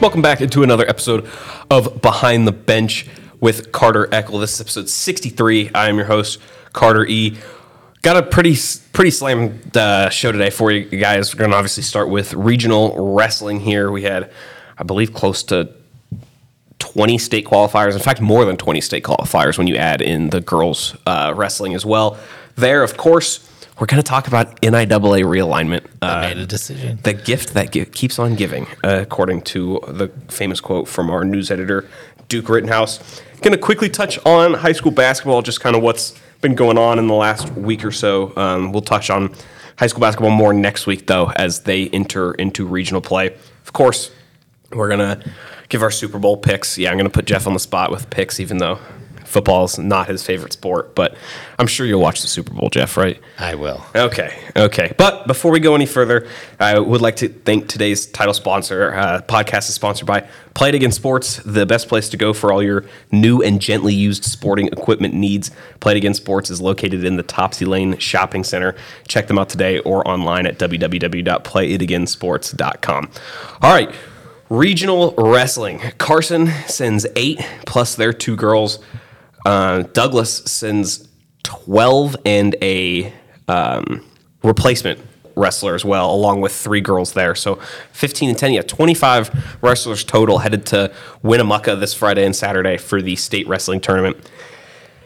Welcome back into another episode of Behind the Bench with Carter Eckl. This is episode 63. I am your host, Carter E. Got a pretty pretty slammed uh, show today for you guys. We're going to obviously start with regional wrestling here. We had, I believe, close to 20 state qualifiers. In fact, more than 20 state qualifiers when you add in the girls uh, wrestling as well. There, of course, we're going to talk about NIAA realignment. I made a decision. The gift that keeps on giving, uh, according to the famous quote from our news editor, Duke Rittenhouse. Going to quickly touch on high school basketball, just kind of what's been going on in the last week or so. Um, we'll touch on high school basketball more next week, though, as they enter into regional play. Of course, we're going to give our Super Bowl picks. Yeah, I'm going to put Jeff on the spot with picks, even though football's not his favorite sport. But I'm sure you'll watch the Super Bowl, Jeff, right? I will. Okay, okay. But before we go any further, I would like to thank today's title sponsor. Uh, podcast is sponsored by Play It Again Sports, the best place to go for all your new and gently used sporting equipment needs. Play It Again Sports is located in the Topsy Lane Shopping Center. Check them out today or online at www.playitagainsports.com. All right. Regional wrestling. Carson sends eight plus their two girls. Uh, Douglas sends 12 and a um, replacement wrestler as well, along with three girls there. So 15 and 10, yeah, 25 wrestlers total headed to Winnemucca this Friday and Saturday for the state wrestling tournament.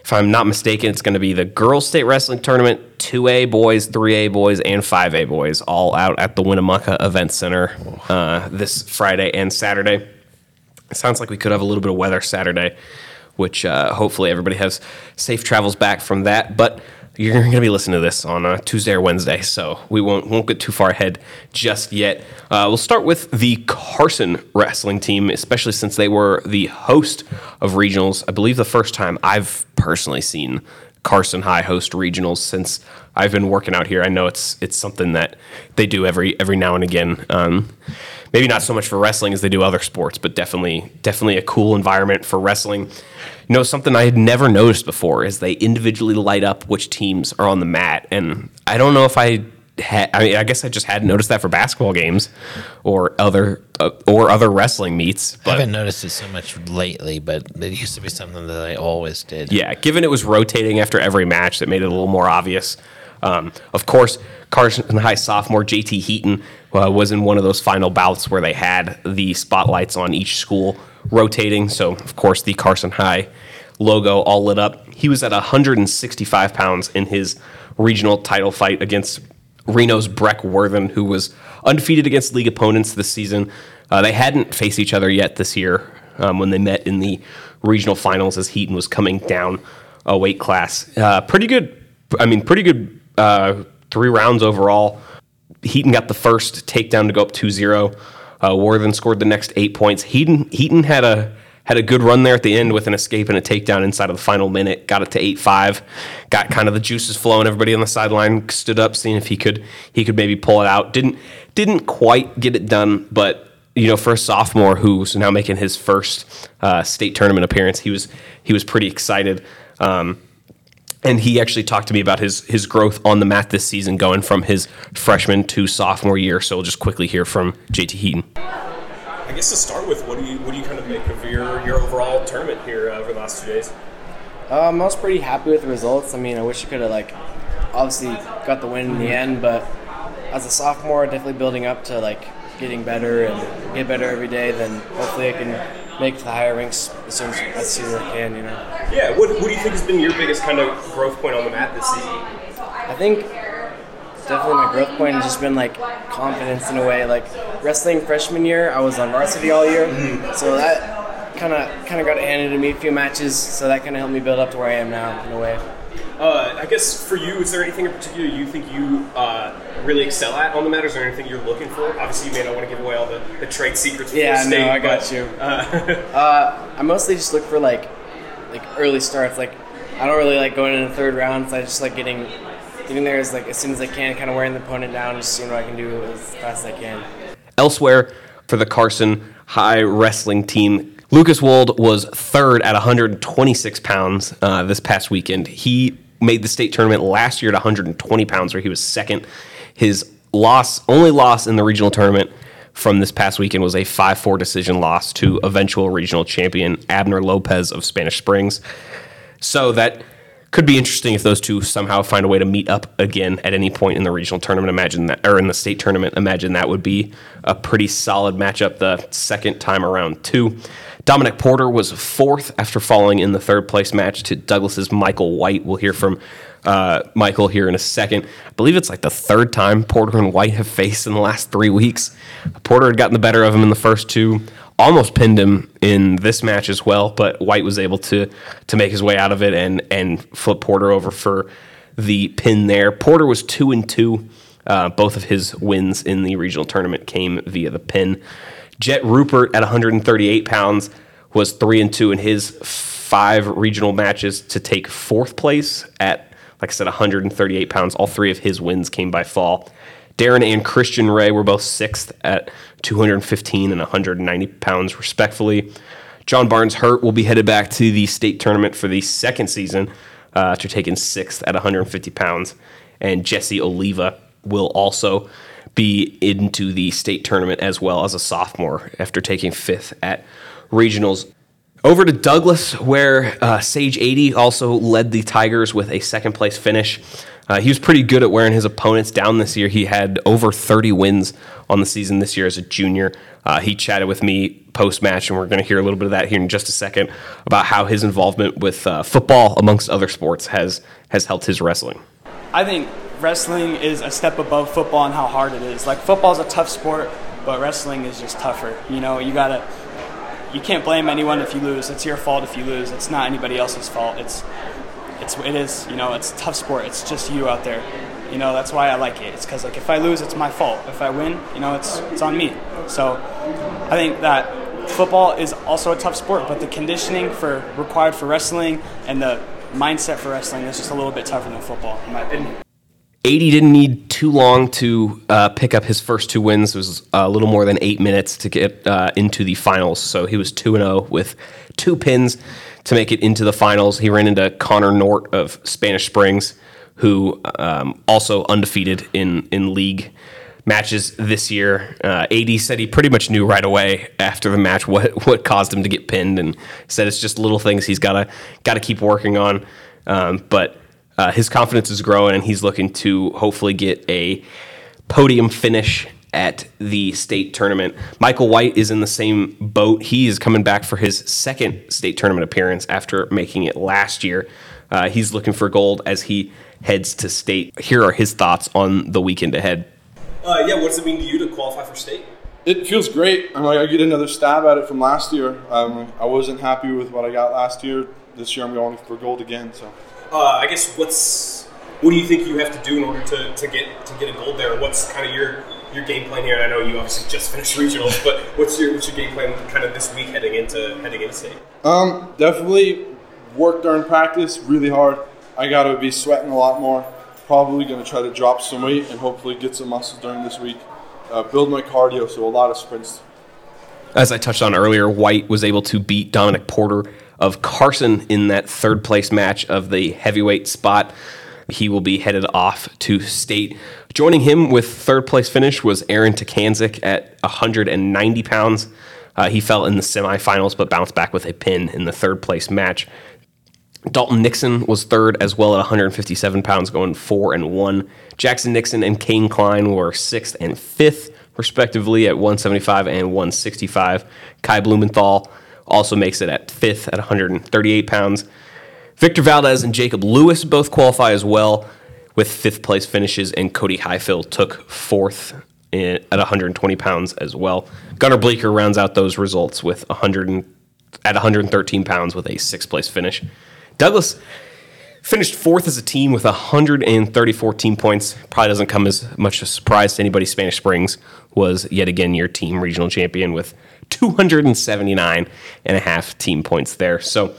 If I'm not mistaken, it's going to be the girls' state wrestling tournament, 2A boys, 3A boys, and 5A boys, all out at the Winnemucca Event Center uh, this Friday and Saturday. It sounds like we could have a little bit of weather Saturday, which uh, hopefully everybody has safe travels back from that. But you're going to be listening to this on uh, Tuesday or Wednesday, so we won't won't get too far ahead just yet. Uh, we'll start with the Carson wrestling team, especially since they were the host of regionals. I believe the first time I've personally seen Carson High host regionals since I've been working out here. I know it's it's something that they do every every now and again. Um, maybe not so much for wrestling as they do other sports, but definitely definitely a cool environment for wrestling. You know, something I had never noticed before is they individually light up which teams are on the mat, and I don't know if I. Had, I mean, I guess I just hadn't noticed that for basketball games, or other uh, or other wrestling meets. I haven't noticed it so much lately, but it used to be something that I always did. Yeah, given it was rotating after every match, that made it a little more obvious. Um, of course, Carson High sophomore JT Heaton uh, was in one of those final bouts where they had the spotlights on each school rotating. So, of course, the Carson High logo all lit up. He was at 165 pounds in his regional title fight against Reno's Breck Worthen, who was undefeated against league opponents this season. Uh, they hadn't faced each other yet this year um, when they met in the regional finals as Heaton was coming down a weight class. Uh, pretty good, I mean, pretty good uh, three rounds overall. Heaton got the first takedown to go up 2-0. Uh, Worthen scored the next eight points. Heaton Heaton had a had a good run there at the end with an escape and a takedown inside of the final minute. Got it to eight five. Got kind of the juices flowing. Everybody on the sideline stood up, seeing if he could he could maybe pull it out. Didn't didn't quite get it done, but you know, for a sophomore who's now making his first uh, state tournament appearance, he was he was pretty excited. Um, and he actually talked to me about his his growth on the mat this season, going from his freshman to sophomore year. So we'll just quickly hear from JT Heaton. Guess to start with, what do you what do you kind of make of your your overall tournament here uh, over the last two days? Um, I was pretty happy with the results. I mean, I wish I could have like obviously got the win in the end, but as a sophomore, definitely building up to like getting better and get better every day. Then hopefully I can make the higher ranks as soon as, as soon as I can. You know, Yeah, what, what do you think has been your biggest kind of growth point on the mat this season? I think definitely my growth point has just been like confidence in a way. Like wrestling freshman year, I was on varsity all year, so that kind of kind of got handed to me a few matches. So that kind of helped me build up to where I am now in a way. Uh, I guess for you, is there anything in particular you think you uh, really excel at on the mat? Is there anything you're looking for? Obviously, you may not want to give away all the, the trade secrets. Yeah, state, no, I got but, you. Uh, Uh, I mostly just look for like like early starts. Like I don't really like going in the third round. So I just like getting getting there as like as soon as I can, kind of wearing the opponent down, just seeing what I can do as fast as I can. Elsewhere for the Carson High wrestling team, Lucas Wold was third at 126 pounds uh, this past weekend. He made the state tournament last year at 120 pounds, where he was second. His loss, only loss in the regional tournament, from this past weekend was a 5 4 decision loss to eventual regional champion Abner Lopez of Spanish Springs. So that could be interesting if those two somehow find a way to meet up again at any point in the regional tournament. Imagine that, or in the state tournament. Imagine that would be a pretty solid matchup the second time around, too. Dominic Porter was fourth after falling in the third place match to Douglas's Michael White. We'll hear from uh, Michael here in a second. I believe it's like the third time Porter and White have faced in the last three weeks. Porter had gotten the better of him in the first two, almost pinned him in this match as well, but White was able to to make his way out of it and and flip Porter over for the pin there. Porter was two and two. Uh, both of his wins in the regional tournament came via the pin. Jet Rupert at 138 pounds was three and two in his five regional matches to take fourth place at like I said, 138 pounds. All three of his wins came by fall. Darren and Christian Ray were both sixth at 215 and 190 pounds, respectfully. John Barnes Hurt will be headed back to the state tournament for the second season uh, after taking sixth at 150 pounds. And Jesse Oliva will also be into the state tournament as well as a sophomore after taking fifth at regionals. Over to Douglas, where uh, Sage 80 also led the Tigers with a second place finish. Uh, he was pretty good at wearing his opponents down this year. He had over 30 wins on the season this year as a junior. Uh, he chatted with me post match, and we're going to hear a little bit of that here in just a second about how his involvement with uh, football, amongst other sports, has has helped his wrestling. I think wrestling is a step above football and how hard it is. Like football is a tough sport, but wrestling is just tougher. You know, you gotta you can't blame anyone if you lose. It's your fault if you lose. It's not anybody else's fault. It's it's it is you know it's tough sport. It's just you out there. You know that's why I like it. It's because like if I lose, it's my fault. If I win, you know it's it's on me. So I think that football is also a tough sport, but the conditioning for required for wrestling and the mindset for wrestling is just a little bit tougher than football, in my opinion. 80 didn't need too long to uh, pick up his first two wins. It was a little more than eight minutes to get uh, into the finals. So he was 2 0 with two pins to make it into the finals. He ran into Connor Nort of Spanish Springs, who um, also undefeated in, in league matches this year. Uh, AD said he pretty much knew right away after the match what, what caused him to get pinned and said it's just little things he's got to got to keep working on. Um, but uh, his confidence is growing, and he's looking to hopefully get a podium finish at the state tournament. Michael White is in the same boat. He is coming back for his second state tournament appearance after making it last year. Uh, he's looking for gold as he heads to state. Here are his thoughts on the weekend ahead. Uh, yeah, what does it mean to you to qualify for state? It feels great. I'm like I get another stab at it from last year. Um, I wasn't happy with what I got last year. This year I'm going for gold again. So uh, I guess what's what do you think you have to do in order to, to get to get a gold there? What's kind of your your game plan here? And I know you obviously just finished regionals, but what's your what's your game plan kind of this week heading into heading into state? Um, definitely work during practice really hard. I got to be sweating a lot more. Probably going to try to drop some weight and hopefully get some muscle during this week. Uh, build my cardio, so a lot of sprints. As I touched on earlier, White was able to beat Dominic Porter of Carson in that third place match of the heavyweight spot. He will be headed off to state. Joining him with third place finish was Aaron Tukanzik at 190 pounds. Uh, he fell in the semifinals but bounced back with a pin in the third place match. Dalton Nixon was third as well at 157 pounds, going four and one. Jackson Nixon and Kane Klein were sixth and fifth, respectively, at 175 and 165. Kai Blumenthal also makes it at fifth at 138 pounds. Victor Valdez and Jacob Lewis both qualify as well with fifth place finishes, and Cody Highfill took fourth in, at 120 pounds as well. Gunnar Bleeker rounds out those results with 100 at 113 pounds with a sixth place finish. Douglas finished fourth as a team with 134 team points. Probably doesn't come as much of a surprise to anybody. Spanish Springs was yet again your team regional champion with 279 and a half team points there. So,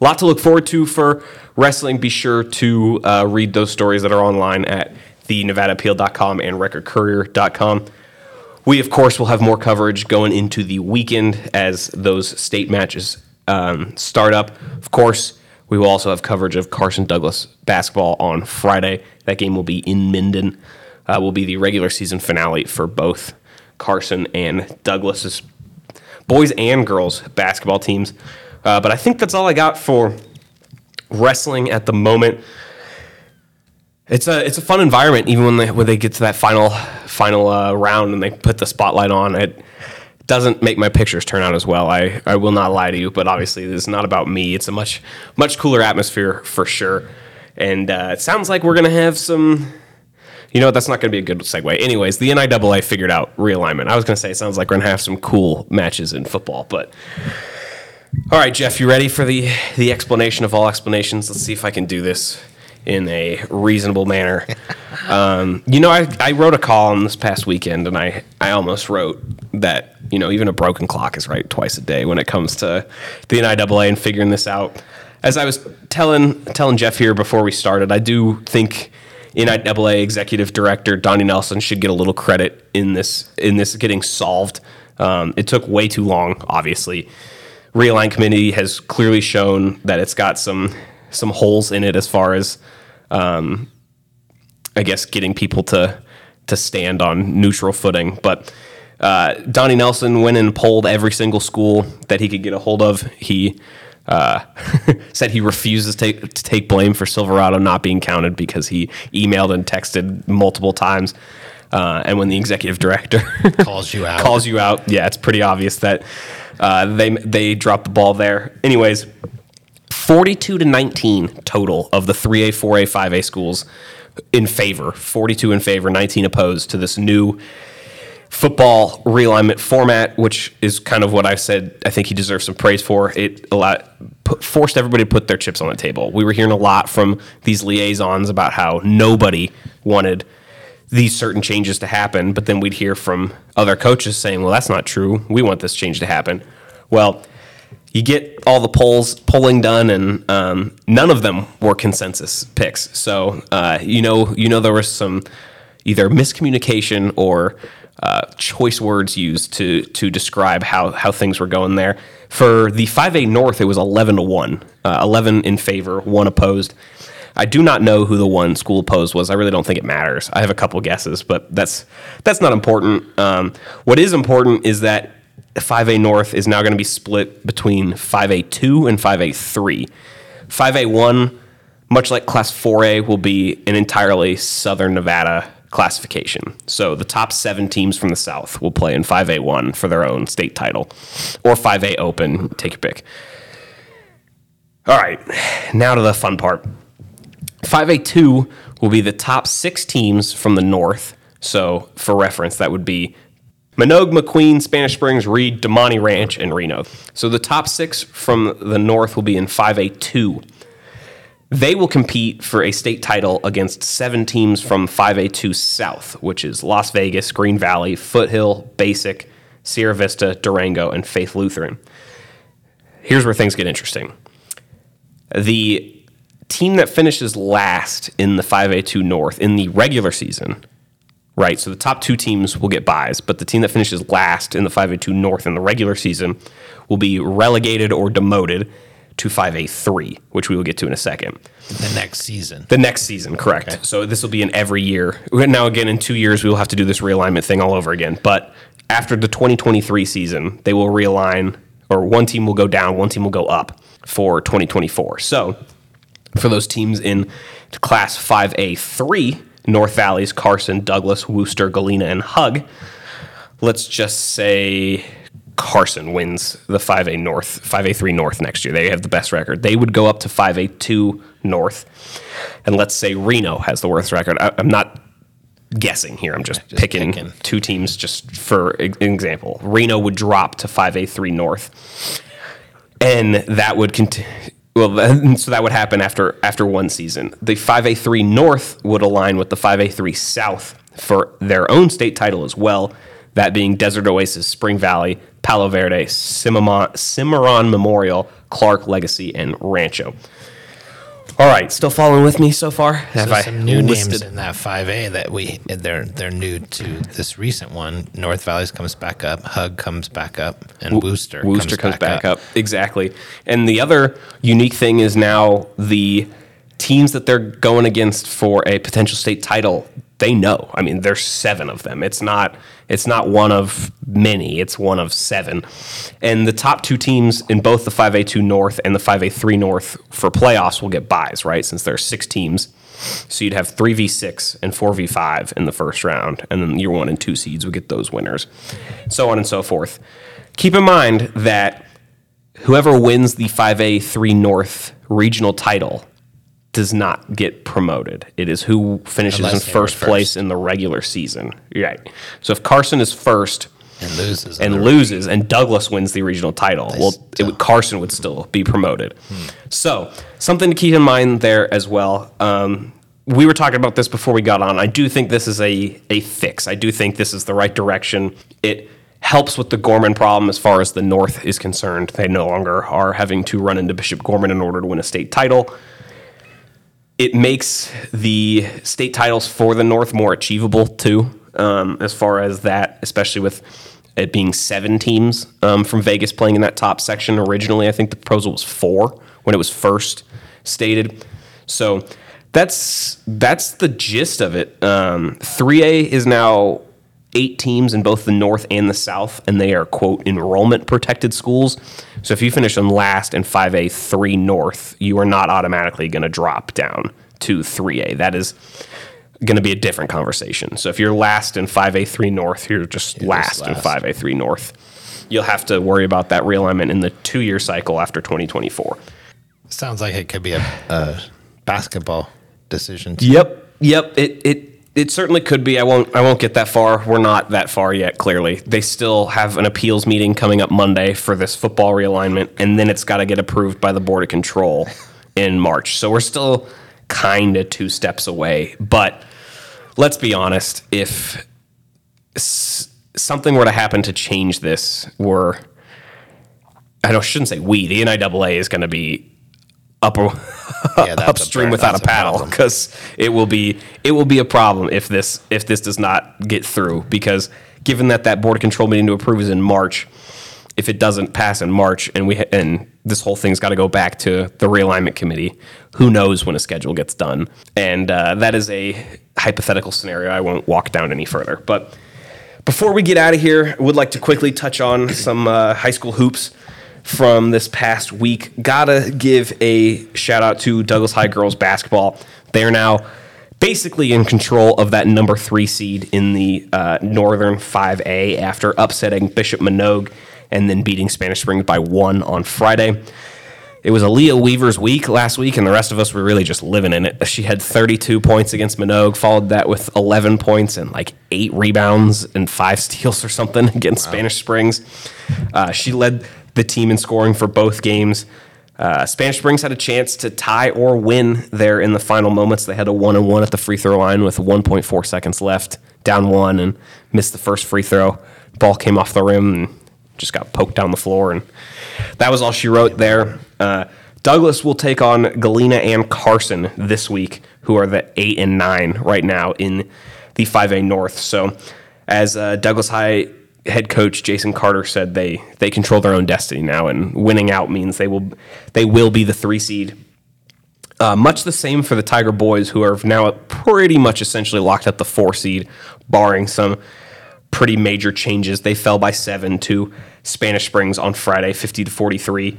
a lot to look forward to for wrestling. Be sure to uh, read those stories that are online at the NevadaAppeal.com and RecordCourier.com. We, of course, will have more coverage going into the weekend as those state matches um, start up. Of course, we will also have coverage of Carson Douglas basketball on Friday. That game will be in Minden. Uh, will be the regular season finale for both Carson, and Douglas's boys and girls basketball teams. Uh, but I think that's all I got for wrestling at the moment. It's a it's a fun environment, even when they when they get to that final final uh, round and they put the spotlight on. It doesn't make my pictures turn out as well. I, I will not lie to you, but obviously this is not about me. It's a much much cooler atmosphere for sure. And uh, it sounds like we're gonna have some. You know what? That's not going to be a good segue. Anyways, the NIAA figured out realignment. I was going to say it sounds like we're going to have some cool matches in football, but all right, Jeff, you ready for the the explanation of all explanations? Let's see if I can do this in a reasonable manner. Um, you know, I, I wrote a column this past weekend, and I, I almost wrote that you know even a broken clock is right twice a day when it comes to the NIAA and figuring this out. As I was telling telling Jeff here before we started, I do think NIAA executive director Donnie Nelson should get a little credit in this in this getting solved. Um, it took way too long, obviously realign committee has clearly shown that it's got some some holes in it as far as um, I guess getting people to to stand on neutral footing. But uh, Donnie Nelson went and polled every single school that he could get a hold of. He uh, said he refuses to take, to take blame for Silverado not being counted because he emailed and texted multiple times. Uh, and when the executive director Calls you out. calls you out, yeah, it's pretty obvious that uh, they they dropped the ball there. Anyways, 42 to 19 total of the 3A, 4A, 5A schools in favor. 42 in favor, 19 opposed to this new football realignment format, which is kind of what I said. I think he deserves some praise for. It allowed, put, forced everybody to put their chips on the table. We were hearing a lot from these liaisons about how nobody wanted these certain changes to happen, but then we'd hear from other coaches saying, "Well, that's not true. We want this change to happen." Well, you get all the polls polling done, and um, none of them were consensus picks. So uh, you know, you know, there was some either miscommunication or uh, choice words used to to describe how how things were going there. For the 5A North, it was 11 to one, uh, 11 in favor, one opposed. I do not know who the one school opposed was. I really don't think it matters. I have a couple guesses, but that's that's not important. Um, what is important is that 5A North is now going to be split between 5A2 and 5A3. 5A1, much like Class 4A, will be an entirely Southern Nevada classification. So the top seven teams from the South will play in 5A1 for their own state title, or 5A Open. Take your pick. All right, now to the fun part. 5A2 will be the top six teams from the North. So, for reference, that would be Manogue, McQueen, Spanish Springs, Reed, Damonte Ranch, and Reno. So, the top six from the North will be in 5A2. They will compete for a state title against seven teams from 5A2 South, which is Las Vegas, Green Valley, Foothill, Basic, Sierra Vista, Durango, and Faith Lutheran. Here's where things get interesting. The team that finishes last in the 5A2 North in the regular season, right? So the top two teams will get buys, but the team that finishes last in the 5A2 North in the regular season will be relegated or demoted to 5A3, which we will get to in a second. the next season. The next season, correct. So this will be an every year. Now, again, in two years, we will have to do this realignment thing all over again. But after the 2023 season, they will realign, or one team will go down, one team will go up for 2024. So for those teams in Class 5A3, North Valleys, Carson, Douglas, Wooster, Galena, and Hug, let's just say Carson wins the 5A North, 5A3 North next year. They have the best record. They would go up to 5A2 North. And let's say Reno has the worst record. I, I'm not guessing here. I'm just, just picking, picking. two teams just for example. Reno would drop to 5A3 North. And that would continue. Well, then- so that would happen after after one season. The 5A3 North would align with the 5A3 South for their own state title as well. That being Desert Oasis, Spring Valley, Palo Verde, Cimarron, Cimarron Memorial, Clark Legacy, and Rancho. All right, still following with me so far? Have So I some new names in that 5A that we they're they're new to this recent one. North Valleys comes back up, Hug comes back up, and Wooster Wooster comes, back, up. Exactly. And the other unique thing is now the teams that they're going against for a potential state title they know. I mean, there's seven of them. It's not it's not one of many. It's one of seven. And the top two teams in both the 5A2 North and the 5A3 North for playoffs will get buys, right? Since there are six teams. So you'd have 3v6 and 4v5 in the first round, and then your one and two seeds would get those winners, so on and so forth. Keep in mind that whoever wins the 5A3 North regional title does not get promoted. It is who finishes Unless in they were first place in the regular season. Right. So if Carson is first and loses. and loses, and Douglas wins the regional title, well, it would, Carson would still be promoted. So something to keep in mind there as well. Um, we were talking about this before we got on. I do think this is a a fix. I do think this is the right direction. It helps with the Gorman problem as far as the North is concerned. They no longer are having to run into Bishop Gorman in order to win a state title it makes the state titles for the North more achievable too, um, as far as that, especially with it being seven teams um, from Vegas playing in that top section. Originally, I think the proposal was four when it was first stated. So that's that's the gist of it. Um, 3A is now eight teams in both the North and the South, and they are quote enrollment protected schools. So if you finish in last in 5A 3 North, you are not automatically going to drop down to 3A. That is going to be a different conversation. So if you're last in 5A 3 North, you're just last in last. 5A 3 North. You'll have to worry about that realignment in the two year cycle after 2024. Sounds like it could be a, a basketball decision. too. Yep, yep. It it it certainly could be. I won't I won't get that far. We're not that far yet. Clearly, they still have an appeals meeting coming up Monday for this football realignment, and then it's got to get approved by the board of control in March. So we're still kind of two steps away. But let's be honest. If s- something were to happen to change this, we're I shouldn't say we. The NIAA is going to be up Yeah, that's a upstream without a paddle because it will be it will be a problem if this if this does not get through because given that that board of control meeting to approve is in March if it doesn't pass in March and we and this whole thing's got to go back to the realignment committee who knows when a schedule gets done. And uh, that is a hypothetical scenario. I won't walk down any further. But before we get out of here, I would like to quickly touch on some uh, high school hoops from this past week. Gotta give a shout out to Douglas High girls basketball. They are now basically in control of that number three seed in the uh, Northern 5A after upsetting Bishop Manogue and then beating Spanish Springs by one on Friday. It was Aaliyah Weaver's week last week, and the rest of us were really just living in it. She had 32 points against Manogue, followed that with 11 points and like eight rebounds and five steals or something against Spanish Springs. Uh, she led the team in scoring for both games. Uh, Spanish Springs had a chance to tie or win there in the final moments. They had a one and one at the free throw line with 1.4 seconds left, down one, and missed the first free throw. Ball came off the rim and just got poked down the floor, and that was all she wrote there. Uh, Douglas will take on Galena and Carson this week, who are the eight and nine right now in the 5A North. So, as uh, Douglas High head coach Jason Carter said, they they control their own destiny now, and winning out means they will they will be the three seed. Uh, much the same for the Tiger boys, who are now pretty much essentially locked up the four seed, barring some pretty major changes. They fell by seven to Spanish Springs on Friday, 50 to 43.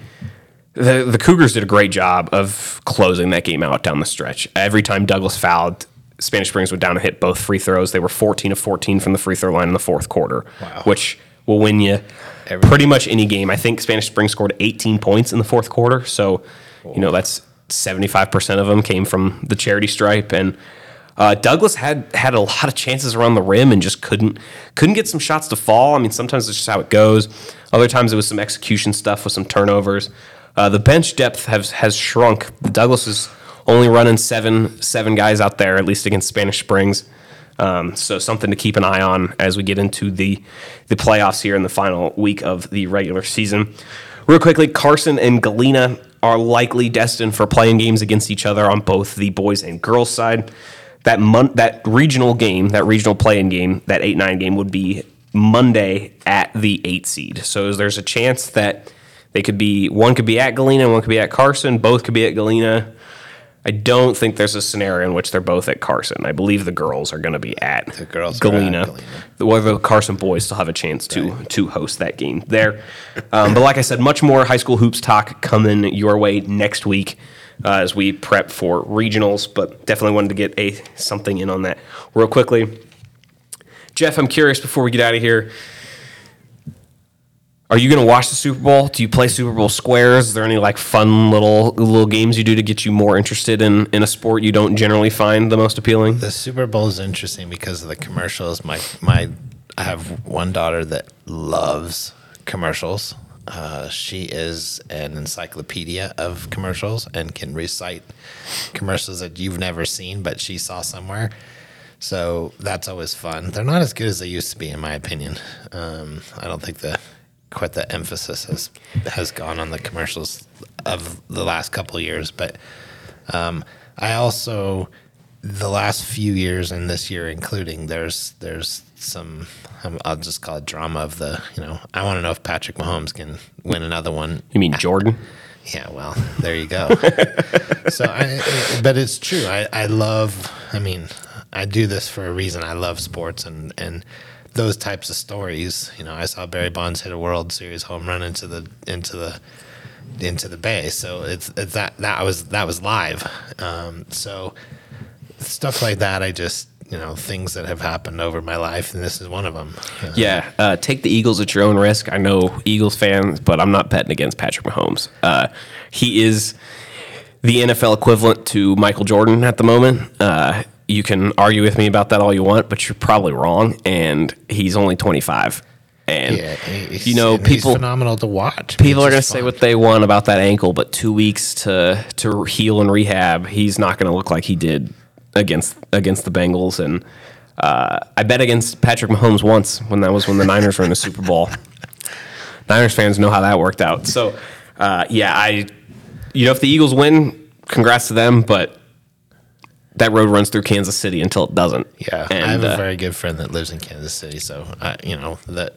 The, the Cougars did a great job of closing that game out down the stretch. Every time Douglas fouled, Spanish Springs went down and hit both free throws. They were 14 of 14 from the free throw line in the fourth quarter, which will win you Every- pretty much any game. I think Spanish Springs scored 18 points in the fourth quarter. So, you know, that's 75% of them came from the charity stripe. And uh, Douglas had had a lot of chances around the rim and just couldn't couldn't get some shots to fall. I mean, sometimes it's just how it goes. Other times it was some execution stuff with some turnovers. Uh, the bench depth has has shrunk. Douglas is only running seven seven guys out there, at least against Spanish Springs. Um, so something to keep an eye on as we get into the the playoffs here in the final week of the regular season. Real quickly, Carson and Galena are likely destined for playing games against each other on both the boys and girls side. That mon- that regional game, that regional play-in game, that eight nine game would be Monday at the eight seed. So there's a chance that they could be one could be at Galena, one could be at Carson. Both could be at Galena. I don't think there's a scenario in which they're both at Carson. I believe the girls are going to be at The girls at Galena. Galena. Where the Carson boys still have a chance to to host that game there. Um, but like I said, much more high school hoops talk coming your way next week uh, as we prep for regionals. But definitely wanted to get a something in on that real quickly. Jeff, I'm curious before we get out of here. Are you going to watch the Super Bowl? Do you play Super Bowl squares? Is there any like fun little little games you do to get you more interested in in a sport you don't generally find the most appealing? The Super Bowl is interesting because of the commercials. My my, I have one daughter that loves commercials. Uh, she is an encyclopedia of commercials and can recite commercials that you've never seen, but she saw somewhere. So that's always fun. They're not as good as they used to be, in my opinion. Um, I don't think the quite the emphasis has has gone on the commercials of the last couple of years, but um, I also the last few years and this year including there's there's some um, I'll just call it drama of the you know I want to know if Patrick Mahomes can win another one You mean Jordan? yeah, well, there you go. so, I, but it's true. I, I love. I mean, I do this for a reason. I love sports and and those types of stories. You know, I saw Barry Bonds hit a World Series home run into the into the into the bay. So it's, it's that that was that was live. Um, so stuff like that, I just you know things that have happened over my life, and this is one of them. Yeah, uh, take the Eagles at your own risk. I know Eagles fans, but I'm not betting against Patrick Mahomes. Uh, he is the NFL equivalent to Michael Jordan at the moment. You can argue with me about that all you want, but you're probably wrong. And he's only 25. And Yeah, you know, people phenomenal to watch. people are going to say what they want about that ankle, but two weeks to to heal and rehab, he's not going to look like he did against against the Bengals. And uh, I bet against Patrick Mahomes once when that was when the Niners were in the Super Bowl. Niners fans know how that worked out. So uh, yeah, I you know if the Eagles win, congrats to them, but that road runs through Kansas City until it doesn't. Yeah, and I have a uh, very good friend that lives in Kansas City, so I, you know that.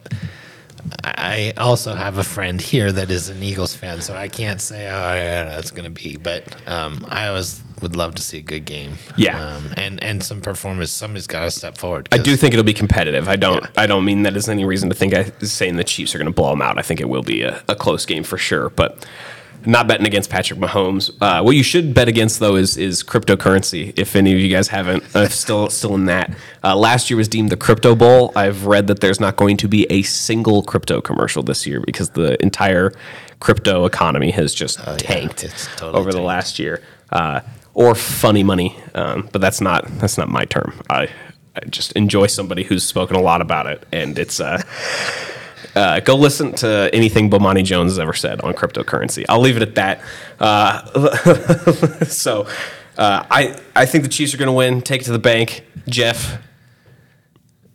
I also have a friend here that is an Eagles fan, so I can't say oh yeah that's going to be, but um, I always would love to see a good game. Yeah. um, and and some performance. Somebody's got to step forward. I do think it'll be competitive. I don't. Yeah. I don't mean that as any reason to think I saying the Chiefs are going to blow them out. I think it will be a, a close game for sure. But not betting against Patrick Mahomes. Uh, what you should bet against though is is cryptocurrency. If any of you guys haven't, uh, still still in that. Uh, last year was deemed the crypto bowl. I've read that there's not going to be a single crypto commercial this year because the entire crypto economy has just Oh, tanked it's totally over the last year. Uh, or funny money, um, but that's not that's not my term. I, I just enjoy somebody who's spoken a lot about it, and it's uh, go listen to anything Bomani Jones has ever said on cryptocurrency. I'll leave it at that. Uh, so uh, I I think the Chiefs are going to win. Take it to the bank, Jeff.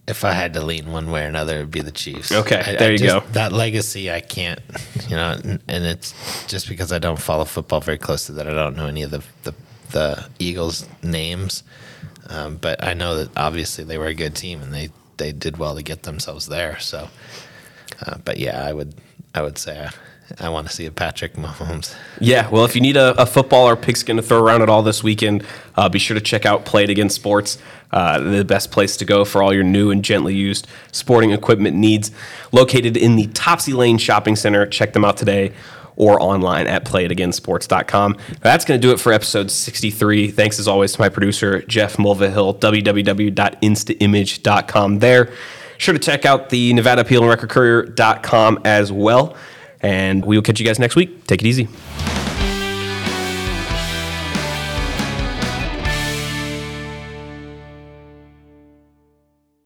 if I had to lean one way or another, it'd be the Chiefs. Okay, I- I there you just- go. That legacy, I can't, you know, and, and it's just because I don't follow football very closely that I don't know any of the the, the Eagles names. Um, but I know that obviously they were a good team and they they did well to get themselves there. So, uh, but yeah, I would I would say I, I want to see a Patrick Mahomes. Yeah, well, if you need a, a football or pigskin to throw around at all this weekend, uh, be sure to check out Play It Again Sports, uh, the best place to go for all your new and gently used sporting equipment needs. Located in the Topsy Lane Shopping Center. Check them out today or online at playitagainsports.com. That's going to do it for episode 63. Thanks as always to my producer, Jeff Mulvihill, www.instaimage.com there. Sure to check out the Nevada Appeal and Record Courier.com as well. And we will catch you guys next week. Take it easy.